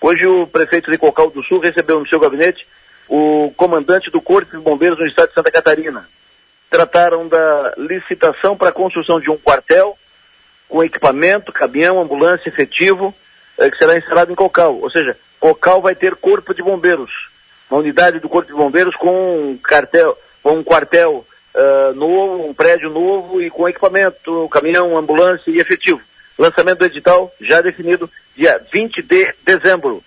Hoje o prefeito de Cocal do Sul recebeu no seu gabinete o comandante do Corpo de Bombeiros no estado de Santa Catarina. Trataram da licitação para a construção de um quartel com equipamento, caminhão, ambulância efetivo, eh, que será instalado em Cocal. Ou seja, Cocal vai ter Corpo de Bombeiros, uma unidade do Corpo de Bombeiros com um, cartel, com um quartel uh, novo, um prédio novo e com equipamento, caminhão, ambulância e efetivo. Lançamento do edital já definido dia 20 de dezembro.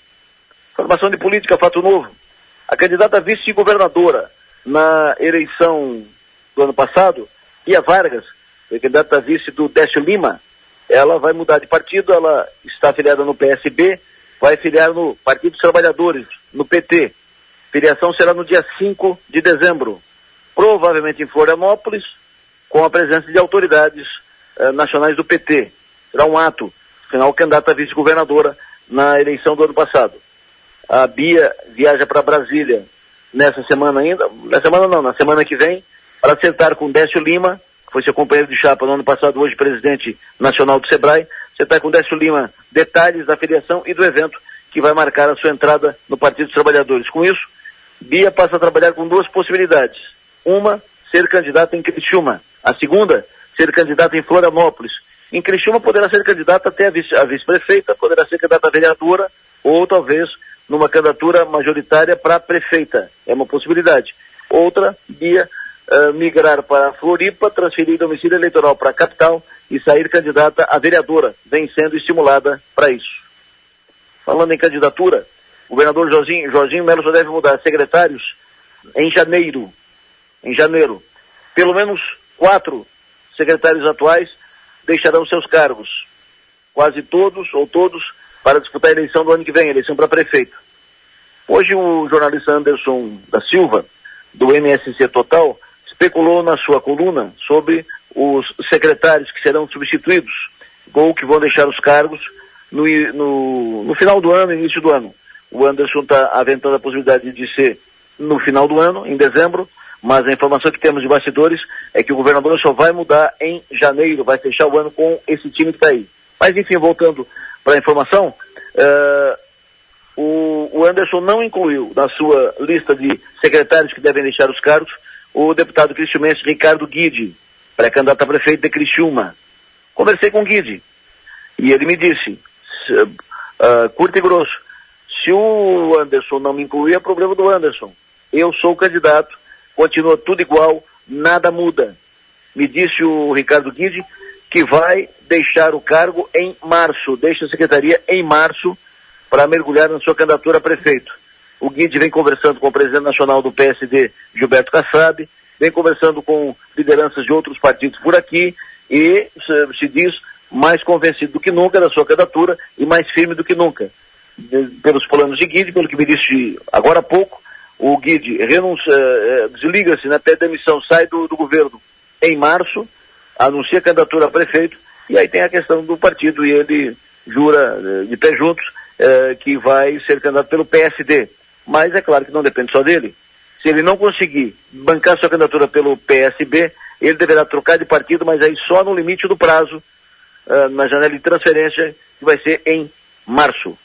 Formação de política, fato novo. A candidata vice-governadora na eleição do ano passado, Pia Vargas, foi candidata vice do Décio Lima, ela vai mudar de partido, ela está afiliada no PSB, vai filiar no Partido dos Trabalhadores, no PT. Filiação será no dia 5 de dezembro, provavelmente em Florianópolis, com a presença de autoridades eh, nacionais do PT. Será um ato, afinal, candidata vice-governadora na eleição do ano passado. A Bia viaja para Brasília nessa semana ainda, na semana não, na semana que vem, para sentar com Décio Lima, que foi seu companheiro de chapa no ano passado, hoje presidente nacional do SEBRAE, sentar com Décio Lima detalhes da filiação e do evento que vai marcar a sua entrada no Partido dos Trabalhadores. Com isso, Bia passa a trabalhar com duas possibilidades. Uma, ser candidata em Criciúma. A segunda, ser candidata em Florianópolis. Em Criciúma poderá ser candidata até a vice-prefeita, poderá ser candidata a vereadora, ou talvez numa candidatura majoritária para prefeita. É uma possibilidade. Outra, Bia, uh, migrar para Floripa, transferir domicílio eleitoral para a capital e sair candidata a vereadora, vem sendo estimulada para isso. Falando em candidatura, o governador Jorginho, Jorginho Melo só deve mudar secretários em janeiro. Em janeiro. Pelo menos quatro secretários atuais deixarão seus cargos. Quase todos ou todos para disputar a eleição do ano que vem, eleição para prefeito. Hoje o jornalista Anderson da Silva, do MSC Total, especulou na sua coluna sobre os secretários que serão substituídos ou que vão deixar os cargos no, no, no final do ano, início do ano. O Anderson está aventando a possibilidade de ser no final do ano, em dezembro, mas a informação que temos de bastidores é que o governador só vai mudar em janeiro, vai fechar o ano com esse time que está aí. Mas enfim, voltando para a informação, uh, o, o, Anderson não incluiu na sua lista de secretários que devem deixar os cargos o deputado cristiumense Ricardo Guide, pré-candidato a prefeito de Criciúma. Conversei com o Guide e ele me disse, uh, curto e grosso, se o Anderson não me incluir, é problema do Anderson. Eu sou o candidato, continua tudo igual, nada muda. Me disse o Ricardo Guide que vai deixar o cargo em março, deixa a secretaria em março para mergulhar na sua candidatura a prefeito. O Guide vem conversando com o presidente nacional do PSD, Gilberto Kassab, vem conversando com lideranças de outros partidos por aqui e se, diz mais convencido do que nunca da sua candidatura e mais firme do que nunca. Pelos planos de Guide, pelo que me disse agora há pouco, o Guide eh, desliga-se, né, pede demissão, sai do, do governo em março, anuncia candidatura a prefeito, e aí tem a questão do partido, e ele jura eh, de pé juntos eh, que vai ser candidato pelo PSD. Mas é claro que não depende só dele. Se ele não conseguir bancar sua candidatura pelo PSB, ele deverá trocar de partido, mas aí só no limite do prazo, uh, na janela de transferência, que vai ser em março.